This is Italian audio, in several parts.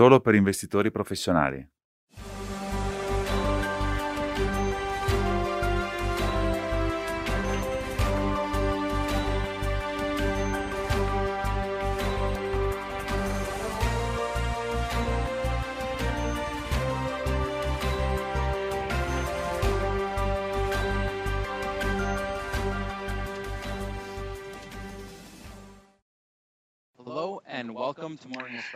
solo per investitori professionali.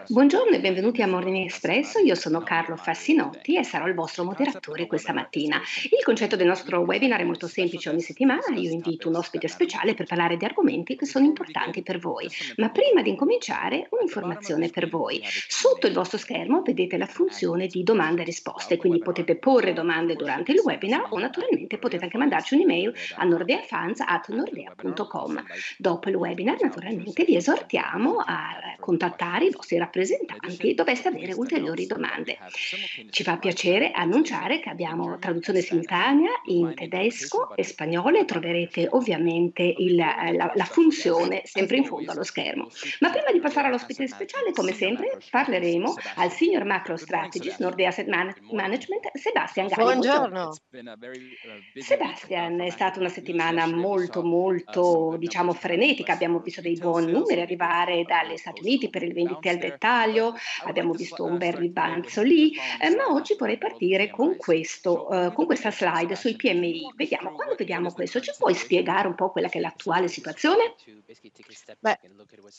Buongiorno e benvenuti a Morning Espresso, io sono Carlo Fassinotti e sarò il vostro moderatore questa mattina. Il concetto del nostro webinar è molto semplice, ogni settimana io invito un ospite speciale per parlare di argomenti che sono importanti per voi. Ma prima di incominciare, un'informazione per voi. Sotto il vostro schermo vedete la funzione di domande e risposte, quindi potete porre domande durante il webinar o naturalmente potete anche mandarci un'email a nordeafans.nordea.com. Dopo il webinar naturalmente vi esortiamo a contattare i vostri rappresentanti doveste avere ulteriori domande. Ci fa piacere annunciare che abbiamo traduzione simultanea in tedesco e spagnolo e troverete ovviamente il, la, la, funzione sempre in fondo allo schermo. Ma prima di passare all'ospite speciale, come sempre, parleremo al Senior Macro Strategist Nordea Asset Management, Sebastian Galli. Buongiorno. Sebastian, è stata una settimana molto molto diciamo frenetica, abbiamo visto dei buoni numeri arrivare dalle Stati Uniti per il vendite al dettaglio, abbiamo visto un bel ribalzo lì, eh, ma oggi vorrei partire con, questo, eh, con questa slide sui PMI. Vediamo, quando vediamo questo, ci puoi spiegare un po' quella che è l'attuale situazione? Beh,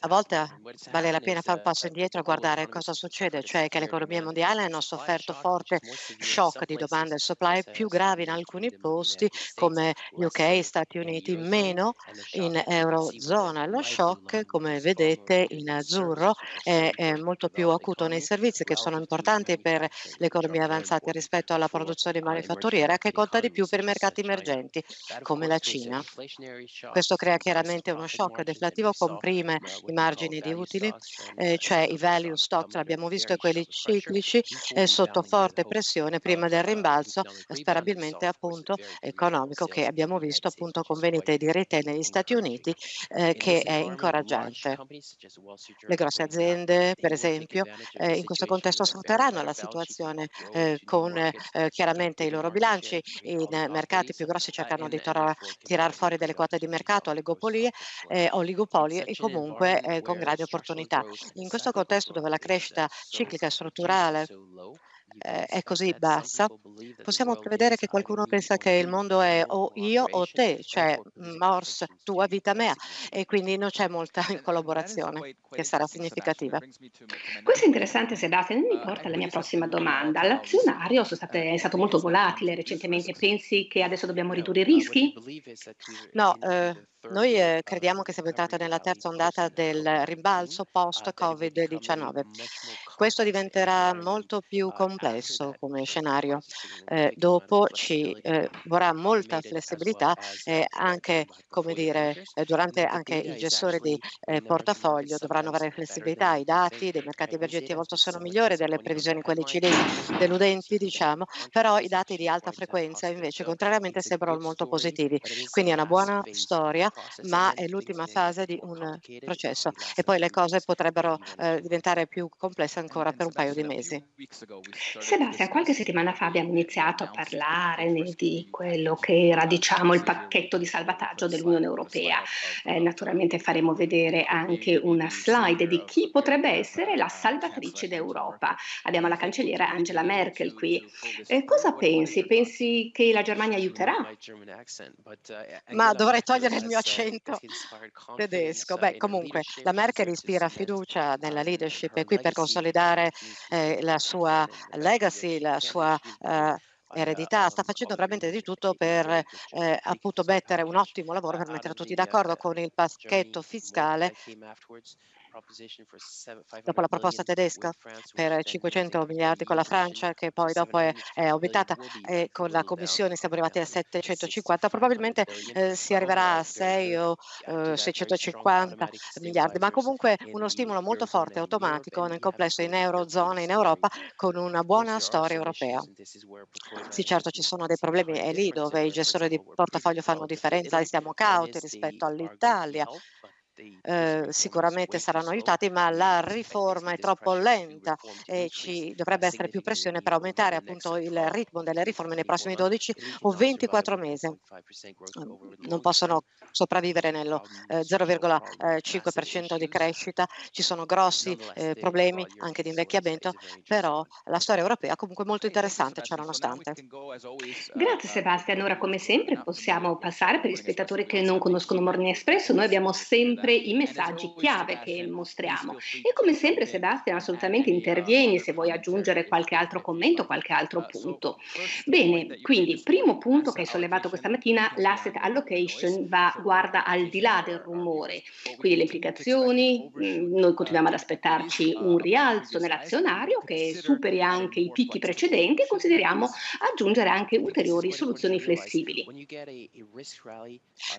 a volte vale la pena fare un passo indietro e guardare cosa succede, cioè che l'economia mondiale hanno sofferto forte shock di domanda e supply più gravi in alcuni posti come UK, Stati Uniti, meno in Eurozona. Lo shock, come vedete in azzurro, è, è molto più acuto nei servizi che sono importanti per le economie avanzate rispetto alla produzione manifatturiera che conta di più per i mercati emergenti come la Cina. Questo crea chiaramente uno shock deflattivo, comprime i margini di utili, eh, cioè i value stock, l'abbiamo visto, e quelli ciclici eh, sotto forte pressione prima del rimbalzo, sperabilmente appunto economico che abbiamo visto appunto con vendite di retail negli Stati Uniti eh, che è incoraggiante. Le grosse aziende, per esempio, eh, in questo contesto sfrutteranno la situazione eh, con eh, chiaramente i loro bilanci. I mercati più grossi cercano di tirare fuori delle quote di mercato, oligopolie, eh, oligopoli e comunque eh, con grandi opportunità. In questo contesto dove la crescita ciclica e strutturale eh, è così bassa, possiamo prevedere che qualcuno pensa che il mondo è o io o te, cioè Morse, tua vita mea, e quindi non c'è molta collaborazione che sarà significativa. Questo è interessante, Sebastian, mi porta alla mia prossima domanda. L'azionario è stato molto volatile recentemente, pensi che adesso dobbiamo ridurre i rischi? No, eh, noi eh, crediamo che siamo entrati nella terza ondata del rimbalzo post-Covid-19. Questo diventerà molto più complesso come scenario. Eh, dopo ci eh, vorrà molta flessibilità e anche, come dire, eh, durante anche i gestori di eh, portafoglio dovranno avere flessibilità. I dati dei mercati emergenti a volte sono migliori delle previsioni quelli cinesi, deludenti diciamo, però i dati di alta frequenza invece contrariamente sembrano molto positivi. Quindi è una buona storia, ma è l'ultima fase di un processo e poi le cose potrebbero eh, diventare più complesse ancora per un paio di mesi. Sebastian, qualche settimana fa abbiamo iniziato a parlare di quello che era diciamo, il pacchetto di salvataggio dell'Unione Europea. Eh, naturalmente faremo vedere anche una slide di chi potrebbe essere la salvatrice d'Europa. Abbiamo la cancelliera Angela Merkel qui. Eh, cosa pensi? Pensi che la Germania aiuterà? Ma dovrei togliere il mio accento tedesco. Beh, comunque, la Merkel ispira fiducia nella leadership e qui per consolidare eh, la sua legacy, la sua eh, eredità, sta facendo veramente di tutto per eh, appunto mettere un ottimo lavoro per mettere tutti d'accordo con il pacchetto fiscale dopo la proposta tedesca per 500 miliardi con la Francia, che poi dopo è, è aumentata e con la Commissione siamo arrivati a 750, probabilmente eh, si arriverà a 6 o eh, 650 miliardi, ma comunque uno stimolo molto forte, automatico nel complesso in Eurozona, in Europa, con una buona storia europea. Sì, certo ci sono dei problemi, è lì dove i gestori di portafoglio fanno differenza e siamo cauti rispetto all'Italia eh, sicuramente saranno aiutati, ma la riforma è troppo lenta e ci dovrebbe essere più pressione per aumentare appunto il ritmo delle riforme nei prossimi 12 o 24 mesi. Non possono sopravvivere nello eh, 0,5% di crescita, ci sono grossi eh, problemi anche di invecchiamento, però la storia europea è comunque molto interessante, ciò nonostante. Grazie Sebastian, ora come sempre possiamo passare per gli spettatori che non conoscono Morning Espresso, noi abbiamo sempre i messaggi chiave che mostriamo. e come sempre Sebastian assolutamente intervieni se vuoi aggiungere qualche altro commento, qualche altro punto. Bene, quindi primo punto che hai sollevato questa mattina, l'asset allocation va, guarda al di là del rumore, quindi le implicazioni, mm, noi continuiamo ad aspettarci un rialzo nell'azionario che superi anche i picchi precedenti e consideriamo aggiungere anche ulteriori soluzioni flessibili.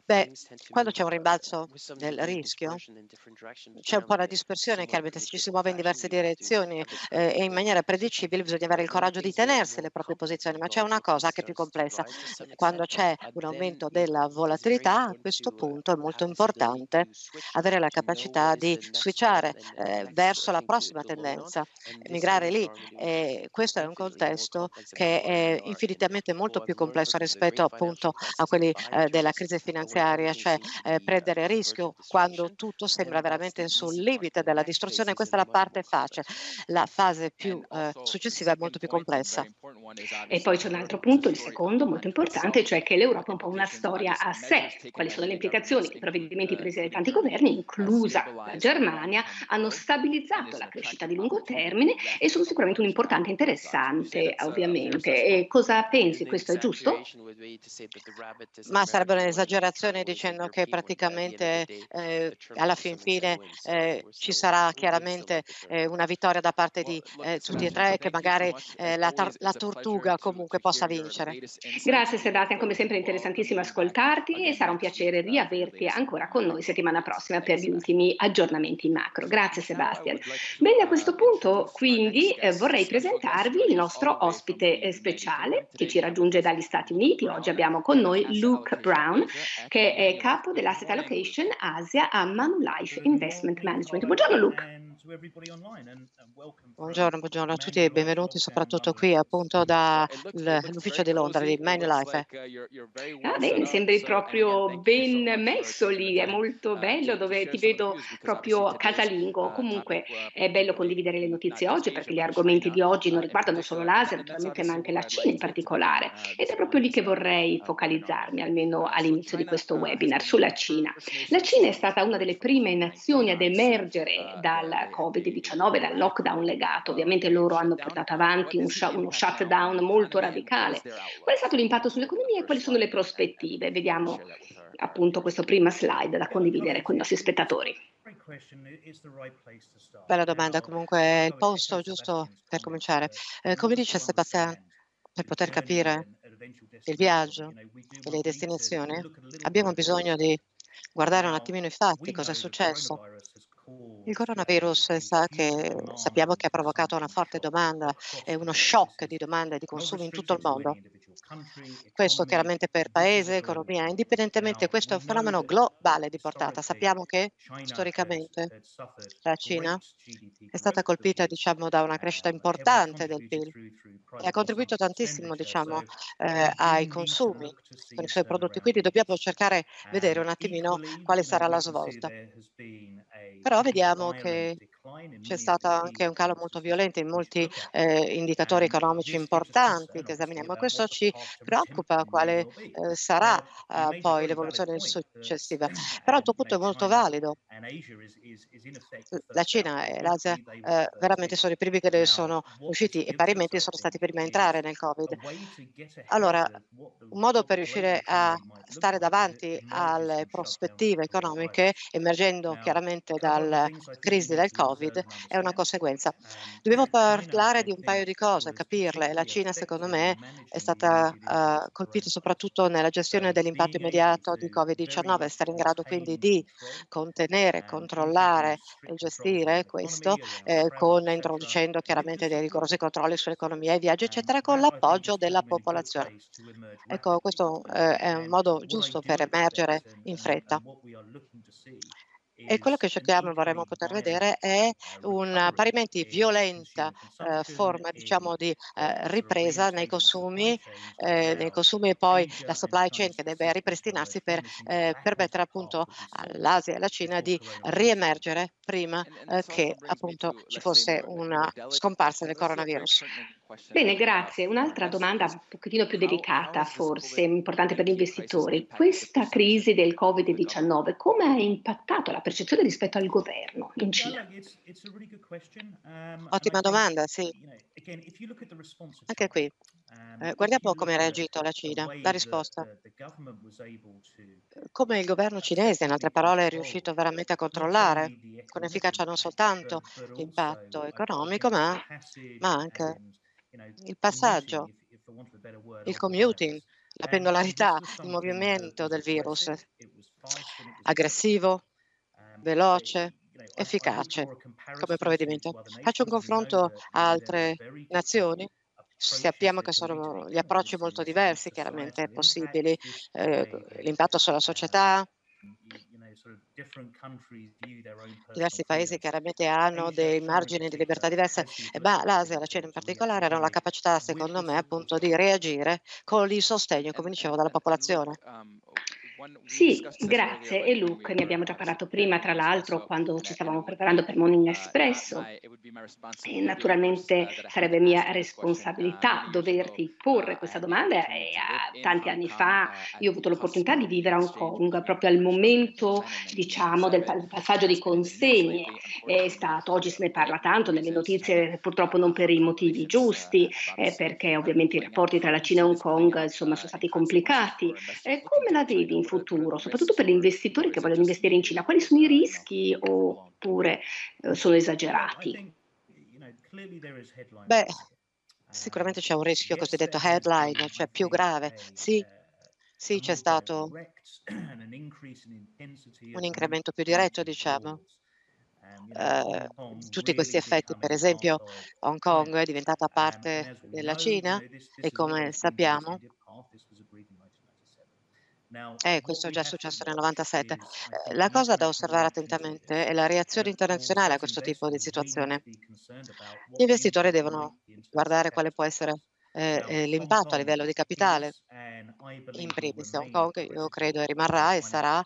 Beh, quando c'è un rimbalzo del rischio, c'è un po' la dispersione, chiaramente se ci si muove in diverse direzioni eh, e in maniera predicibile bisogna avere il coraggio di tenersi le proprie posizioni, ma c'è una cosa che è più complessa. Quando c'è un aumento della volatilità, a questo punto è molto importante avere la capacità di switchare eh, verso la prossima tendenza, migrare lì. E questo è un contesto che è infinitamente molto più complesso rispetto appunto a quelli eh, della crisi finanziaria, cioè eh, prendere rischio quando tutto sembra veramente sul limite della distruzione. Questa è la parte facile. La fase più eh, successiva è molto più complessa. E poi c'è un altro punto, il secondo, molto importante, cioè che l'Europa è un po' una storia a sé. Quali sono le implicazioni i provvedimenti presi dai tanti governi, inclusa la Germania, hanno stabilizzato la crescita di lungo termine e sono sicuramente un importante interessante, ovviamente. E cosa pensi? Questo è giusto? Ma sarebbe un'esagerazione dicendo che praticamente eh, alla fin fine eh, ci sarà chiaramente eh, una vittoria da parte di eh, tutti e tre e che magari eh, la, tar- la tortuga comunque possa vincere. Grazie Sebastian, come sempre interessantissimo ascoltarti e sarà un piacere riaverti ancora con noi settimana prossima per gli ultimi aggiornamenti macro. Grazie Sebastian. Bene, a questo punto quindi eh, vorrei presentarvi il nostro ospite eh, speciale che ci raggiunge dagli Stati Uniti. Oggi abbiamo con noi Luke Brown, che è capo dell'Asset Allocation Asia a Manulife Investment Management. Buongiorno Luke. Buongiorno, buongiorno, a tutti e benvenuti soprattutto qui appunto dall'ufficio di Londra di Manulife. Ah, bene, sembri proprio ben messo lì, è molto bello dove ti vedo proprio casalingo. Comunque è bello condividere le notizie oggi perché gli argomenti di oggi non riguardano solo l'Asia, naturalmente, ma anche la Cina in particolare. Ed è proprio lì che vorrei focalizzarmi, almeno all'inizio di questo webinar, sulla Cina. La Cina è stata una delle prime nazioni ad emergere dal Covid-19, dal lockdown legato. Ovviamente loro hanno portato avanti un sh- uno shutdown molto radicale. Qual è stato l'impatto sull'economia e quali sono le prospettive? Vediamo appunto questa prima slide da condividere con i nostri spettatori. Bella domanda, comunque è il posto giusto per cominciare. Eh, come dice Sebastian, per poter capire il viaggio e le destinazioni, abbiamo bisogno di guardare un attimino i fatti, cosa è successo. Il coronavirus sa che, sappiamo che ha provocato una forte domanda e uno shock di domanda e di consumo in tutto il mondo. Questo chiaramente per paese, economia, indipendentemente, questo è un fenomeno globale di portata. Sappiamo che storicamente la Cina è stata colpita diciamo, da una crescita importante del PIL e ha contribuito tantissimo diciamo, eh, ai consumi con i suoi prodotti. Quindi dobbiamo cercare di vedere un attimino quale sarà la svolta. Però vediamo che c'è stato anche un calo molto violento in molti eh, indicatori economici importanti che esaminiamo e questo ci preoccupa quale eh, sarà eh, poi l'evoluzione successiva. Però il tuo punto è molto valido. La Cina e l'Asia eh, veramente sono i primi che sono usciti e parimenti sono stati i primi a entrare nel Covid. Allora, un modo per riuscire a stare davanti alle prospettive economiche, emergendo chiaramente dalla crisi del Covid, è una conseguenza. Dobbiamo parlare di un paio di cose, capirle. La Cina, secondo me, è stata uh, colpita soprattutto nella gestione dell'impatto immediato di Covid-19, stare in grado quindi di contenere, controllare e gestire questo, eh, con, introducendo chiaramente dei rigorosi controlli sull'economia e viaggi, eccetera, con l'appoggio della popolazione. Ecco, questo eh, è un modo giusto per emergere in fretta. E quello che cerchiamo e vorremmo poter vedere è una parimenti violenta eh, forma diciamo, di eh, ripresa nei consumi, eh, nei consumi e poi la supply chain che deve ripristinarsi per eh, permettere appunto all'Asia e alla Cina di riemergere prima eh, che appunto ci fosse una scomparsa del coronavirus. Bene, grazie. Un'altra domanda un pochettino più delicata, forse importante per gli investitori. Questa crisi del Covid-19 come ha impattato la percezione rispetto al governo in Cina? Um, Ottima domanda, sì. Anche qui, um, eh, guardiamo come ha reagito la Cina. La risposta. Come il governo cinese, in altre parole, è riuscito veramente a controllare con efficacia non soltanto l'impatto economico, ma, ma anche il passaggio, il commuting, la pendolarità, il movimento del virus, aggressivo, veloce, efficace come provvedimento. Faccio un confronto a altre nazioni. Sappiamo che sono gli approcci molto diversi, chiaramente possibili, eh, l'impatto sulla società, Diversi paesi chiaramente hanno dei margini di libertà diverse, ma l'Asia e la Cina in particolare hanno la capacità, secondo me, appunto di reagire con il sostegno, come dicevo, dalla popolazione. Sì, grazie. E Luke, ne abbiamo già parlato prima, tra l'altro, quando ci stavamo preparando per Morning Espresso. E naturalmente sarebbe mia responsabilità doverti porre questa domanda. E tanti anni fa io ho avuto l'opportunità di vivere a Hong Kong, proprio al momento, diciamo, del passaggio di consegne. È stato, oggi se ne parla tanto nelle notizie, purtroppo non per i motivi giusti, eh, perché ovviamente i rapporti tra la Cina e Hong Kong insomma, sono stati complicati. Eh, come la vedi futuro, soprattutto per gli investitori che vogliono investire in Cina? Quali sono i rischi oppure eh, sono esagerati? Beh, sicuramente c'è un rischio cosiddetto headline, cioè più grave. Sì, sì, c'è stato un incremento più diretto, diciamo. Uh, tutti questi effetti, per esempio Hong Kong è diventata parte della Cina e come sappiamo eh, questo è già successo nel 97. Eh, la cosa da osservare attentamente è la reazione internazionale a questo tipo di situazione. Gli investitori devono guardare quale può essere eh, eh l'impatto a livello di capitale. In primis Hong Kong, io credo, rimarrà e sarà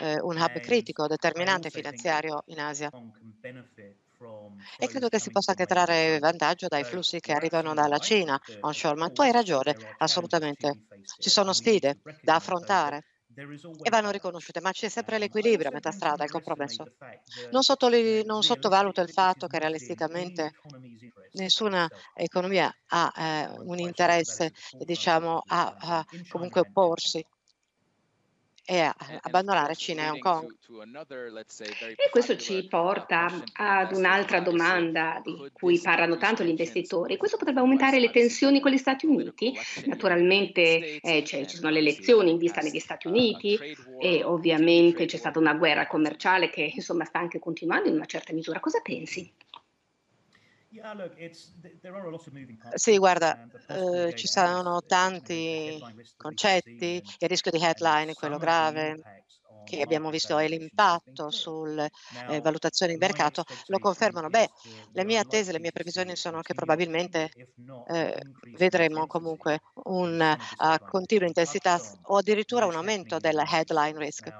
eh, un hub critico, determinante finanziario in Asia. E credo che si possa anche trarre vantaggio dai flussi che arrivano dalla Cina onshore, ma tu hai ragione, assolutamente. Ci sono sfide da affrontare e vanno riconosciute, ma c'è sempre l'equilibrio a metà strada, il compromesso. Non, sottoli- non sottovaluto il fatto che realisticamente nessuna economia ha eh, un interesse, diciamo, a, a comunque opporsi e abbandonare Cina e Hong Kong. E questo ci porta ad un'altra domanda di cui parlano tanto gli investitori. Questo potrebbe aumentare le tensioni con gli Stati Uniti? Naturalmente eh, ci sono le elezioni in vista negli Stati Uniti e ovviamente c'è stata una guerra commerciale che insomma sta anche continuando in una certa misura. Cosa pensi? Sì, guarda, eh, ci sono tanti concetti, il rischio di headline è quello grave, che abbiamo visto e l'impatto sulle eh, valutazioni di mercato lo confermano. Beh, le mie attese, le mie previsioni sono che probabilmente eh, vedremo comunque una uh, continua intensità o addirittura un aumento del headline risk.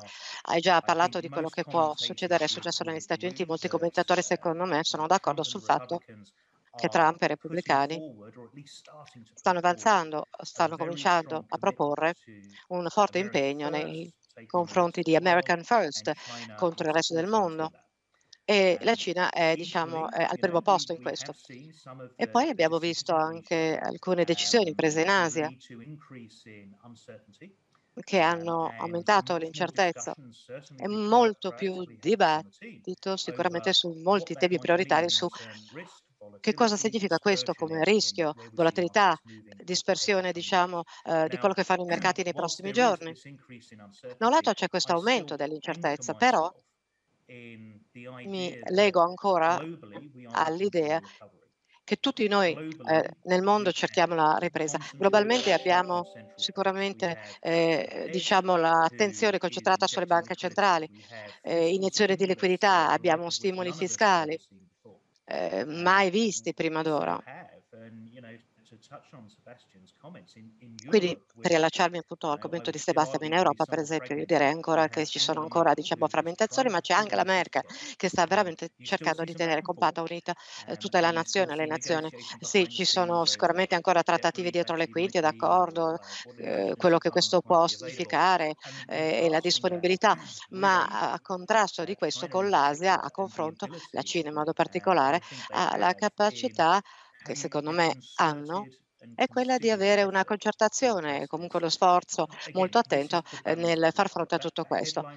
Hai già parlato di quello che può succedere, è successo negli Stati Uniti, molti commentatori secondo me sono d'accordo sul fatto che Trump e i repubblicani stanno avanzando, stanno cominciando a proporre un forte impegno nei confronti di American First contro il resto del mondo e la Cina è, diciamo, è al primo posto in questo. E poi abbiamo visto anche alcune decisioni prese in Asia che hanno aumentato l'incertezza e molto più dibattito sicuramente su molti temi prioritari su che cosa significa questo come rischio, volatilità, dispersione diciamo, eh, di quello che fanno i mercati nei prossimi giorni? Da un lato c'è questo aumento dell'incertezza, però mi lego ancora all'idea che tutti noi eh, nel mondo cerchiamo la ripresa. Globalmente abbiamo sicuramente eh, diciamo, l'attenzione concentrata sulle banche centrali, eh, iniezioni di liquidità, abbiamo stimoli fiscali eh, mai visti prima d'ora. Quindi per riallacciarmi appunto al commento di Sebastian in Europa, per esempio, io direi ancora che ci sono ancora diciamo, frammentazioni, ma c'è anche la Merkel che sta veramente cercando di tenere compatta, unita eh, tutta la nazione, le nazioni. Sì, ci sono sicuramente ancora trattative dietro le quinte, d'accordo, eh, quello che questo può significare eh, e la disponibilità, ma a contrasto di questo con l'Asia, a confronto, la Cina in modo particolare, ha la capacità che secondo me hanno è quella di avere una concertazione e comunque lo sforzo molto attento nel far fronte a tutto questo.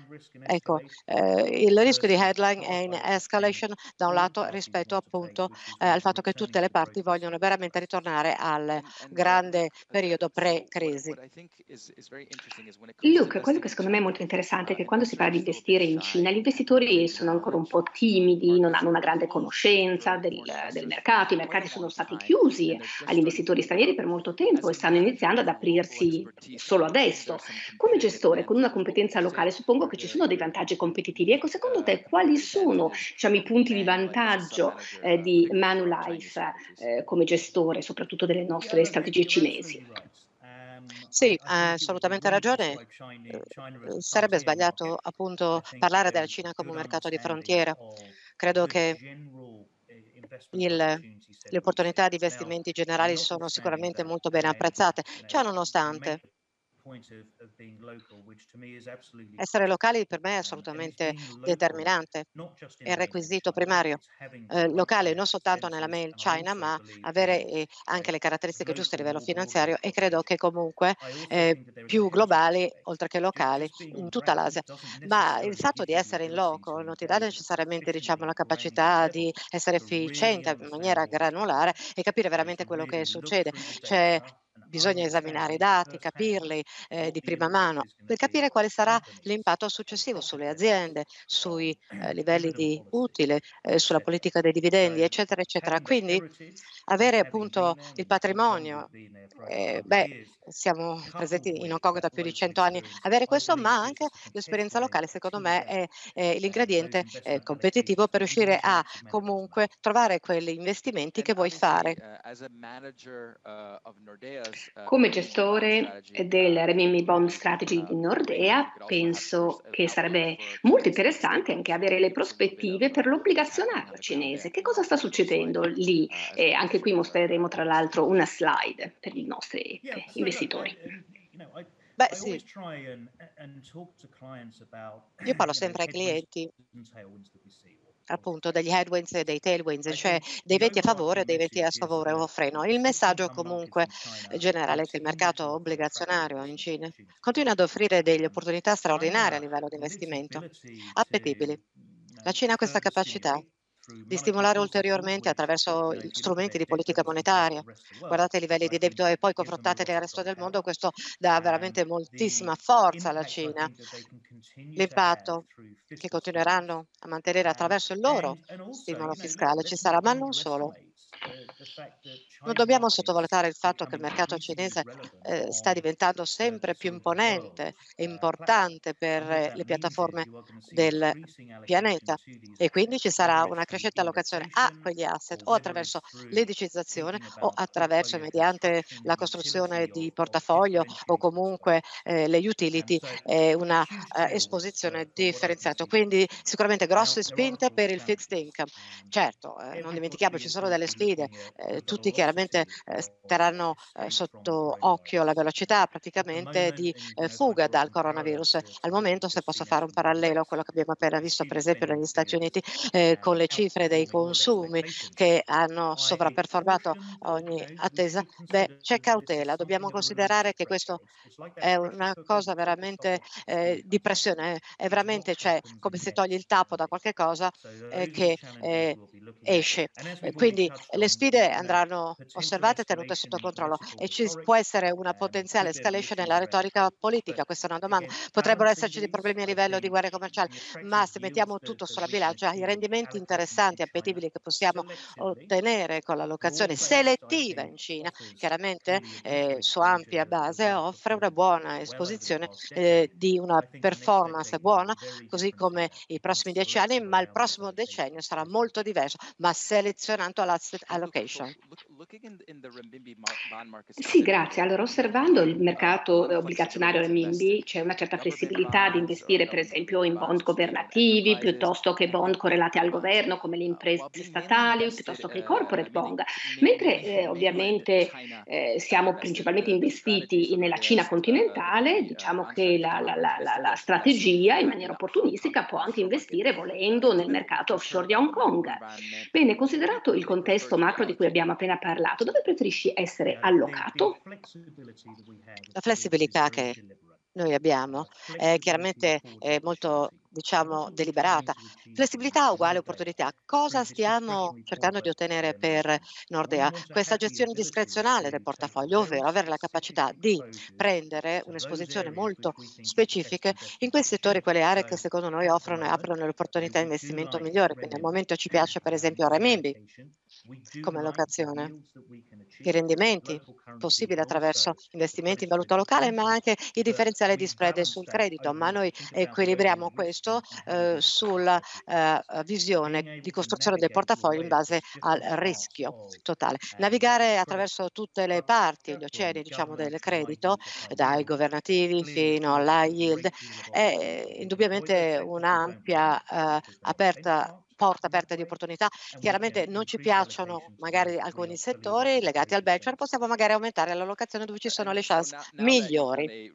Ecco, eh, il rischio di headline è in escalation da un lato rispetto appunto eh, al fatto che tutte le parti vogliono veramente ritornare al grande periodo pre-crisi. Luke, quello che secondo me è molto interessante è che quando si parla di investire in Cina, gli investitori sono ancora un po' timidi, non hanno una grande conoscenza del, del mercato, i mercati sono stati chiusi agli investitori stranieri per molto tempo e stanno iniziando ad aprirsi solo adesso. Come gestore con una competenza locale suppongo che ci sono dei vantaggi competitivi. Ecco, secondo te quali sono diciamo, i punti di vantaggio eh, di Manulife eh, come gestore, soprattutto delle nostre strategie cinesi? Sì, ha assolutamente ragione. Eh, sarebbe sbagliato appunto parlare della Cina come un mercato di frontiera. Credo che il, le opportunità di investimenti generali sono sicuramente molto ben apprezzate. Ciò nonostante, essere locali per me è assolutamente determinante, è il requisito primario. Eh, locale non soltanto nella mail China, ma avere eh, anche le caratteristiche giuste a livello finanziario e credo che comunque eh, più globali oltre che locali in tutta l'Asia. Ma il fatto di essere in loco non ti dà necessariamente diciamo, la capacità di essere efficiente in maniera granulare e capire veramente quello che succede. C'è bisogna esaminare i dati, capirli eh, di prima mano, per capire quale sarà l'impatto successivo sulle aziende, sui eh, livelli di utile, eh, sulla politica dei dividendi, eccetera, eccetera. Quindi avere appunto il patrimonio, eh, beh, siamo presenti in Hong Kong da più di cento anni, avere questo, ma anche l'esperienza locale, secondo me, è, è l'ingrediente eh, competitivo per riuscire a comunque trovare quegli investimenti che vuoi fare. Come gestore del Renminbi Bond Strategy di Nordea, penso che sarebbe molto interessante anche avere le prospettive per l'obbligazionario cinese. Che cosa sta succedendo lì? E anche qui mostreremo tra l'altro una slide per i nostri investitori. Beh, sì. Io parlo sempre ai clienti appunto degli headwinds e dei tailwinds, cioè dei venti a favore e dei venti a sfavore o freno. Il messaggio comunque generale è che il mercato obbligazionario in Cina continua ad offrire delle opportunità straordinarie a livello di investimento, appetibili. La Cina ha questa capacità di stimolare ulteriormente attraverso strumenti di politica monetaria. Guardate i livelli di debito e poi confrontate nel resto del mondo, questo dà veramente moltissima forza alla Cina. L'impatto che continueranno a mantenere attraverso il loro stimolo fiscale ci sarà, ma non solo. Non dobbiamo sottovalutare il fatto che il mercato cinese eh, sta diventando sempre più imponente e importante per le piattaforme del pianeta e quindi ci sarà una crescente allocazione a quegli asset o attraverso l'edicizzazione o attraverso mediante la costruzione di portafoglio o comunque eh, le utility e una eh, esposizione differenziata. Quindi sicuramente grosse spinte per il fixed income. Certo, eh, non dimentichiamo ci sono delle sfide, eh, tutti chiaramente eh, staranno eh, sotto occhio la velocità praticamente di eh, fuga dal coronavirus. Al momento, se posso fare un parallelo a quello che abbiamo appena visto, per esempio, negli Stati Uniti, eh, con le cifre dei consumi che hanno sovrapperformato ogni attesa, beh, c'è cautela. Dobbiamo considerare che questo è una cosa veramente eh, di pressione, è veramente cioè, come se togli il tappo da qualche cosa eh, che esce. Quindi le sfide idee andranno osservate e tenute sotto controllo e ci può essere una potenziale escalation nella retorica politica. Questa è una domanda. Potrebbero esserci dei problemi a livello di guerre commerciali, ma se mettiamo tutto sulla bilancia, i rendimenti interessanti, appetibili che possiamo ottenere con l'allocazione selettiva in Cina, chiaramente eh, su ampia base offre una buona esposizione eh, di una performance buona, così come i prossimi dieci anni, ma il prossimo decennio sarà molto diverso, ma selezionando l'asset allocation. Sì, grazie. Allora, osservando il mercato obbligazionario renminbi, c'è una certa flessibilità di investire, per esempio, in bond governativi piuttosto che bond correlati al governo, come le imprese statali, piuttosto che i corporate bond. Mentre eh, ovviamente eh, siamo principalmente investiti nella Cina continentale, diciamo che la, la, la, la, strategia in maniera opportunistica può anche investire volendo nel mercato offshore di Hong Kong. Bene, considerato il contesto macro di cui abbiamo appena parlato, dove preferisci essere allocato? La flessibilità che noi abbiamo è chiaramente è molto diciamo, deliberata. Flessibilità uguale opportunità. Cosa stiamo cercando di ottenere per Nordea? Questa gestione discrezionale del portafoglio, ovvero avere la capacità di prendere un'esposizione molto specifica in quei settori, quelle aree che secondo noi offrono e aprono le opportunità di investimento migliori. Quindi al momento ci piace per esempio Remimbi come allocazione, i rendimenti possibili attraverso investimenti in valuta locale, ma anche i differenziali di spread sul credito. Ma noi equilibriamo questo questo eh, sulla eh, visione di costruzione del portafoglio in base al rischio totale. Navigare attraverso tutte le parti, gli oceani diciamo, del credito, dai governativi fino all'high yield, è indubbiamente un'ampia eh, aperta porta aperta di opportunità. Chiaramente non ci piacciono magari alcuni settori legati al benchmark, possiamo magari aumentare l'allocazione dove ci sono le chance migliori.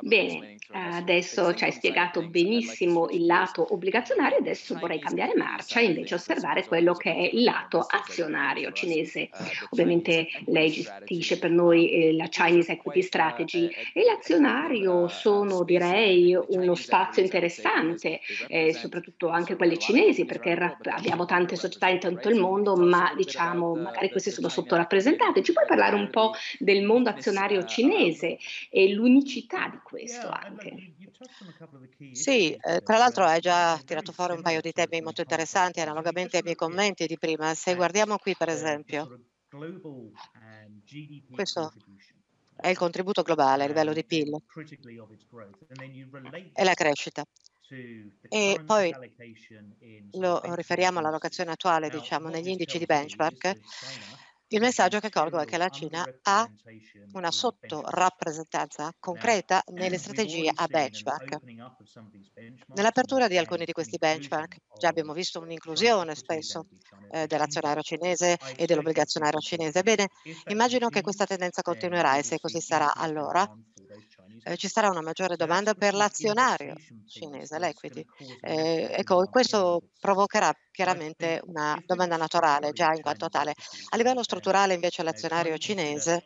Bene, adesso ci hai spiegato benissimo il lato obbligazionario, adesso vorrei cambiare marcia e invece osservare quello che è il lato azionario cinese. Ovviamente lei gestisce per noi eh, la Chinese Equity Strategy e l'azionario sono direi uno spazio interessante, eh, soprattutto anche quelle cinesi cinesi, perché abbiamo tante società in tutto il mondo, ma diciamo magari queste sono sottorappresentate. Ci puoi parlare un po' del mondo azionario cinese e l'unicità di questo anche? Sì, eh, tra l'altro hai già tirato fuori un paio di temi molto interessanti, analogamente ai miei commenti di prima. Se guardiamo qui, per esempio, questo è il contributo globale a livello di PIL e la crescita. E poi lo riferiamo all'allocazione attuale, diciamo, negli indici di benchmark. Il messaggio che colgo è che la Cina ha una sottorappresentanza concreta nelle strategie a benchmark. Nell'apertura di alcuni di questi benchmark già abbiamo visto un'inclusione spesso eh, dell'azionario cinese e dell'obbligazionario cinese. Bene, immagino che questa tendenza continuerà e se così sarà allora eh, ci sarà una maggiore domanda per l'azionario cinese, l'equity. Eh, ecco, questo provocherà chiaramente una domanda naturale già in quanto tale. A livello strutturale invece l'azionario cinese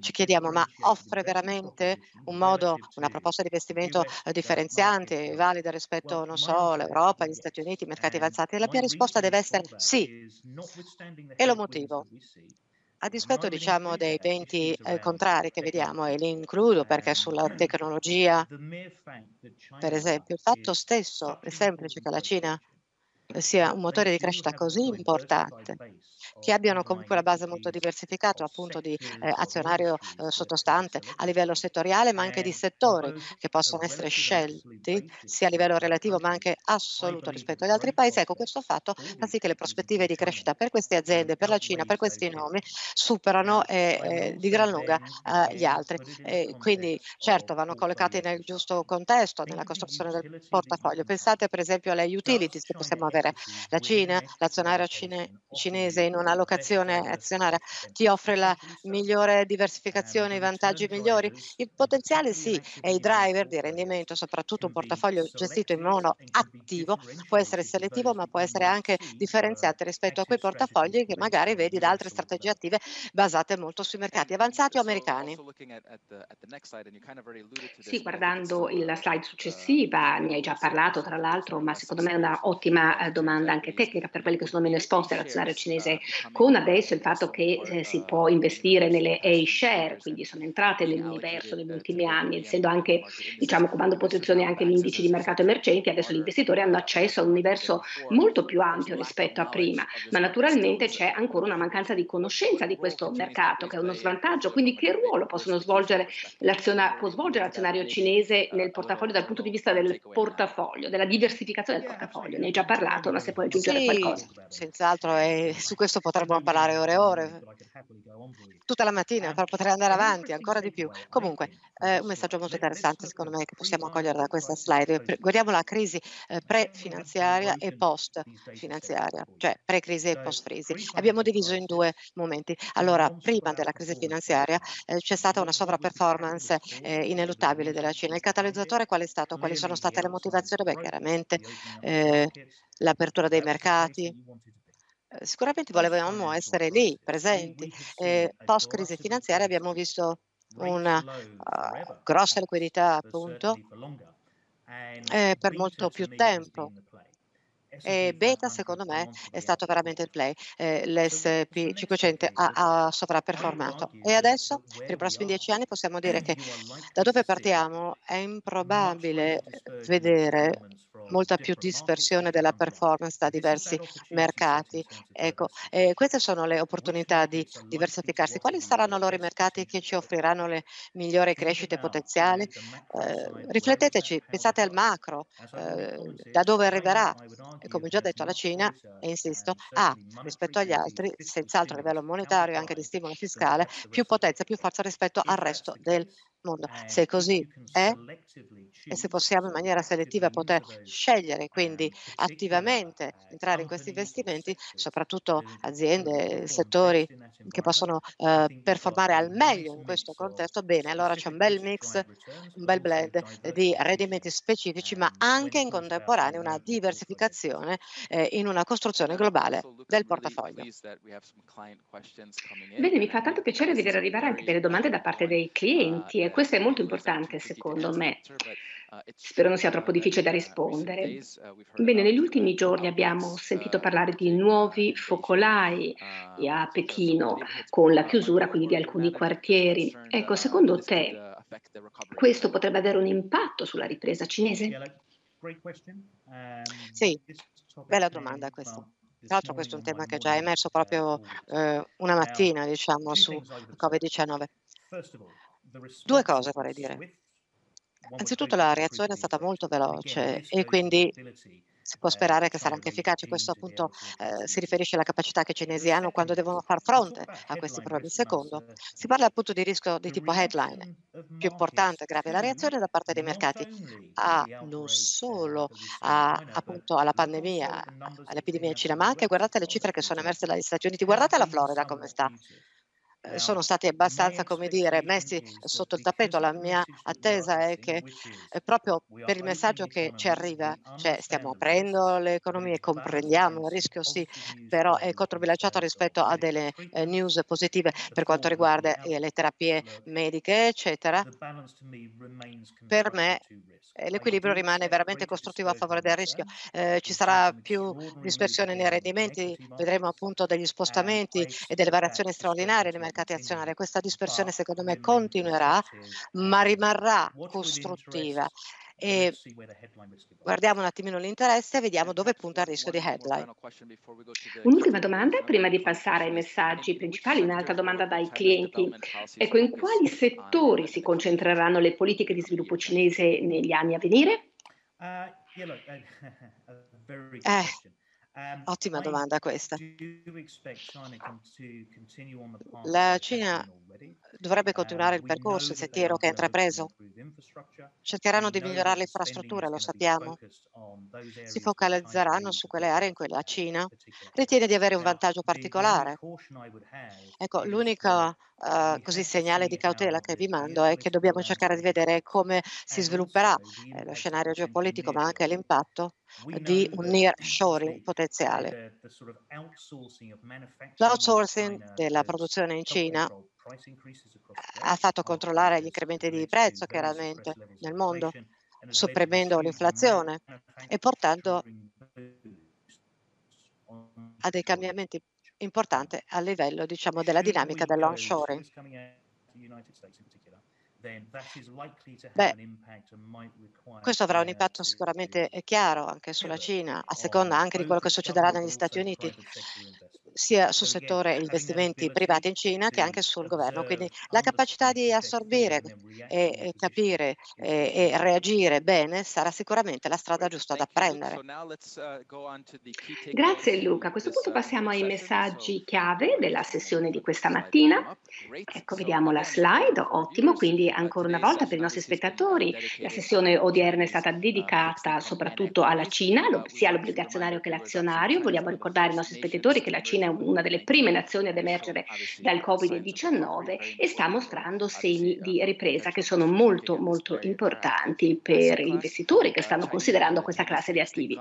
ci chiediamo ma offre veramente un modo, una proposta di investimento eh, differenziante, valida rispetto, non so, all'Europa, agli Stati Uniti, i mercati avanzati? E la mia risposta deve essere sì. E lo motivo a dispetto diciamo, dei venti eh, contrari che vediamo, e li includo perché sulla tecnologia, per esempio, il fatto stesso è semplice che la Cina sia un motore di crescita così importante, che abbiano comunque la base molto diversificata appunto di eh, azionario eh, sottostante a livello settoriale ma anche di settori che possono essere scelti sia a livello relativo ma anche assoluto rispetto agli altri paesi. Ecco, questo fatto fa sì che le prospettive di crescita per queste aziende, per la Cina, per questi nomi superano eh, eh di gran lunga eh, gli altri. quindi certo vanno collocati nel giusto contesto, nella costruzione del portafoglio. Pensate per esempio alle utilities che possiamo avere. La Cina, l'azionario cine, cinese in una locazione azionaria. ti offre la migliore diversificazione, i vantaggi migliori? Il potenziale sì, e i driver di rendimento, soprattutto un portafoglio gestito in modo attivo, può essere selettivo ma può essere anche differenziato rispetto a quei portafogli che magari vedi da altre strategie attive basate molto sui mercati avanzati o americani. Sì, guardando la slide successiva, ne hai già parlato tra l'altro, ma secondo me è una ottima domanda anche tecnica per quelli che sono meno esposti all'azionario cinese, con adesso il fatto che eh, si può investire nelle A-share, quindi sono entrate nell'universo negli ultimi anni, essendo anche, diciamo, comando posizione anche gli indici di mercato emergenti, adesso gli investitori hanno accesso a un universo molto più ampio rispetto a prima, ma naturalmente c'è ancora una mancanza di conoscenza di questo mercato, che è uno svantaggio, quindi che ruolo possono svolgere può svolgere l'azionario cinese nel portafoglio dal punto di vista del portafoglio, della diversificazione del portafoglio? Ne hai già parlato, ma se puoi aggiungere sì, qualcosa. Senz'altro, e su questo potremmo parlare ore e ore tutta la mattina per poter andare avanti ancora di più. Comunque, eh, un messaggio molto interessante secondo me che possiamo cogliere da questa slide. Guardiamo la crisi eh, pre-finanziaria e post-finanziaria, cioè pre-crisi e post-crisi. Abbiamo diviso in due momenti. Allora, prima della crisi finanziaria eh, c'è stata una sovraperformance eh, ineluttabile della Cina. Il catalizzatore qual è stato? Quali sono state le motivazioni? Beh, chiaramente eh, l'apertura dei mercati, sicuramente volevamo essere lì, presenti. Eh, post crisi finanziaria abbiamo visto una uh, grossa liquidità appunto eh, per molto più tempo. E beta, secondo me, è stato veramente il play. Eh, L'SP500 ha, ha sovraperformato. E adesso, per i prossimi dieci anni, possiamo dire che da dove partiamo è improbabile vedere molta più dispersione della performance da diversi mercati. Ecco, eh, queste sono le opportunità di diversificarsi. Quali saranno loro i mercati che ci offriranno le migliori crescite potenziali? Eh, rifletteteci, pensate al macro, eh, da dove arriverà. E come già detto, la Cina, e insisto, ha rispetto agli altri, senz'altro a livello monetario e anche di stimolo fiscale, più potenza, più forza rispetto al resto del mondo. Se così è, e se possiamo in maniera selettiva poter scegliere, quindi attivamente entrare in questi investimenti, soprattutto aziende, settori che possono eh, performare al meglio in questo contesto, bene, allora c'è un bel mix, un bel blend di rendimenti specifici, ma anche in contemporanea una diversificazione eh, in una costruzione globale del portafoglio. Bene, mi fa tanto piacere vedere arrivare anche delle domande da parte dei clienti e questo è molto importante secondo me. Spero non sia troppo difficile da rispondere. Bene, negli ultimi giorni abbiamo sentito parlare di nuovi focolai a Pechino con la chiusura quindi di alcuni quartieri. Ecco, secondo te questo potrebbe avere un impatto sulla ripresa cinese? Sì, bella domanda questa. Tra l'altro questo è un tema che è già emerso proprio eh, una mattina, diciamo, su Covid-19. Due cose vorrei dire. Anzitutto la reazione è stata molto veloce e quindi si può sperare che sarà anche efficace. Questo appunto eh, si riferisce alla capacità che i cinesi hanno quando devono far fronte a questi problemi. Secondo, si parla appunto di rischio di tipo headline. Più importante e grave la reazione da parte dei mercati a non solo a, appunto alla pandemia, all'epidemia in Cina, ma anche guardate le cifre che sono emerse dagli Stati Uniti, guardate la Florida come sta. Eh, sono stati abbastanza, come dire, messi sotto il tappeto. La mia attesa è che proprio per il messaggio che ci arriva, cioè stiamo aprendo le economie, comprendiamo il rischio sì, però è controbilanciato rispetto a delle eh, news positive per quanto riguarda eh, le terapie mediche, eccetera. Per me eh, l'equilibrio rimane veramente costruttivo a favore del rischio. Eh, ci sarà più dispersione nei rendimenti, vedremo appunto degli spostamenti e delle variazioni straordinarie nei mercati azionari. Questa dispersione secondo me continuerà, ma rimarrà costruttiva. E guardiamo un attimino l'interesse e vediamo dove punta il rischio di headline. Un'ultima domanda prima di passare ai messaggi principali, un'altra domanda dai clienti. Ecco, in quali settori si concentreranno le politiche di sviluppo cinese negli anni a venire? Eh, Ottima domanda questa. La Cina dovrebbe continuare il percorso, il sentiero che ha intrapreso. Cercheranno di migliorare le infrastrutture, lo sappiamo. Si focalizzeranno su quelle aree in cui la Cina ritiene di avere un vantaggio particolare. Ecco, l'unico uh, così segnale di cautela che vi mando è che dobbiamo cercare di vedere come si svilupperà eh, lo scenario geopolitico, ma anche l'impatto di un near-shoring potenziale. L'outsourcing della produzione in Cina ha fatto controllare gli incrementi di prezzo chiaramente nel mondo, sopprimendo l'inflazione e portando a dei cambiamenti importanti a livello, diciamo, della dinamica dell'onshoring. Beh, questo avrà un impatto sicuramente chiaro anche sulla Cina, a seconda anche di quello che succederà negli Stati Uniti sia sul settore investimenti privati in Cina che anche sul governo. Quindi la capacità di assorbire e, capire e, e, reagire bene sarà sicuramente la strada giusta da prendere. Grazie Luca. A questo punto passiamo ai messaggi chiave della sessione di questa mattina. Ecco, vediamo la slide. Ottimo, quindi ancora una volta per i nostri spettatori la sessione odierna è stata dedicata soprattutto alla Cina, sia l'obbligazionario che l'azionario. Vogliamo ricordare ai nostri spettatori che la Cina è una delle prime nazioni ad emergere dal Covid-19 e sta mostrando segni di ripresa che sono molto molto importanti per gli investitori che stanno considerando questa classe di attivi.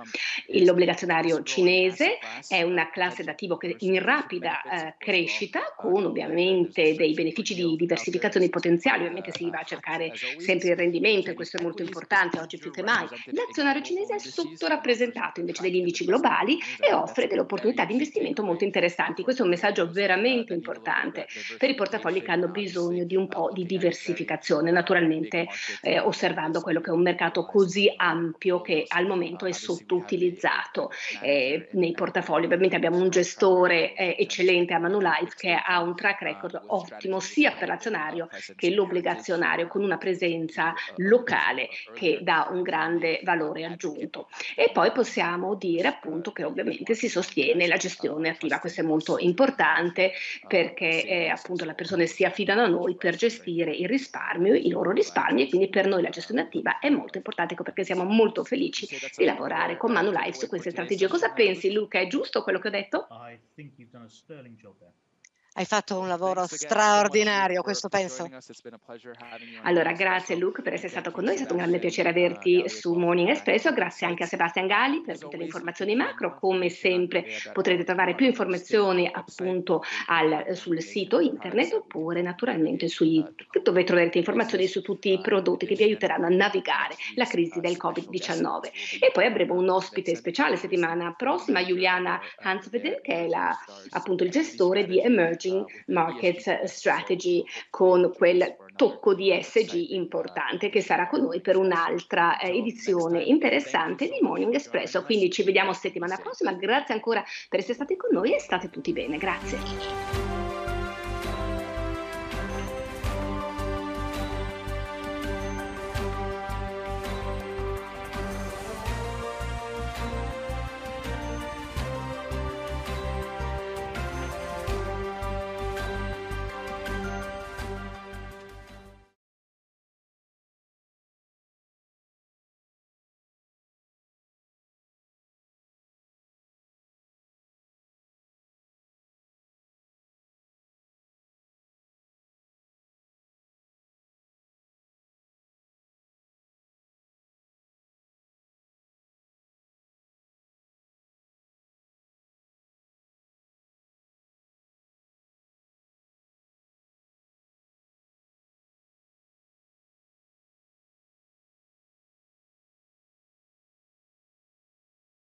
L'obbligazionario cinese è una classe d'attivo che in rapida eh, crescita con ovviamente dei benefici di diversificazione potenziali, ovviamente si va a cercare sempre il rendimento e questo è molto importante oggi più che mai. L'azionario cinese è sottorappresentato invece degli indici globali e offre delle opportunità di investimento molto interessanti interessanti. Questo è un messaggio veramente importante per i portafogli che hanno bisogno di un po' di diversificazione, naturalmente eh, osservando quello che è un mercato così ampio che al momento è sottoutilizzato eh, nei portafogli. Ovviamente abbiamo un gestore eh, eccellente a Manulife che ha un track record ottimo sia per l'azionario che l'obbligazionario con una presenza locale che dà un grande valore aggiunto. E poi possiamo dire appunto che ovviamente si sostiene la gestione attiva questo è molto importante perché eh, appunto le persone si affidano a noi per gestire il risparmio, i loro risparmi e quindi per noi la gestione attiva è molto importante ecco perché siamo molto felici di lavorare con Manulife su queste strategie. Cosa pensi Luca? È giusto quello che ho detto? Hai fatto un lavoro straordinario, questo penso. Allora, grazie Luke per essere stato con noi, è stato un grande piacere averti su Morning Espresso, grazie anche a Sebastian Gali per tutte le informazioni macro, come sempre potrete trovare più informazioni appunto al, sul sito internet oppure naturalmente sui, dove troverete informazioni su tutti i prodotti che vi aiuteranno a navigare la crisi del Covid-19. E poi avremo un ospite speciale settimana prossima, Juliana Hansveden, che è la, appunto il gestore di Emerging Emerging Market Strategy con quel tocco di SG importante che sarà con noi per un'altra eh, edizione interessante di Morning Espresso. Quindi ci vediamo settimana prossima. Grazie ancora per essere stati con noi e state tutti bene. Grazie.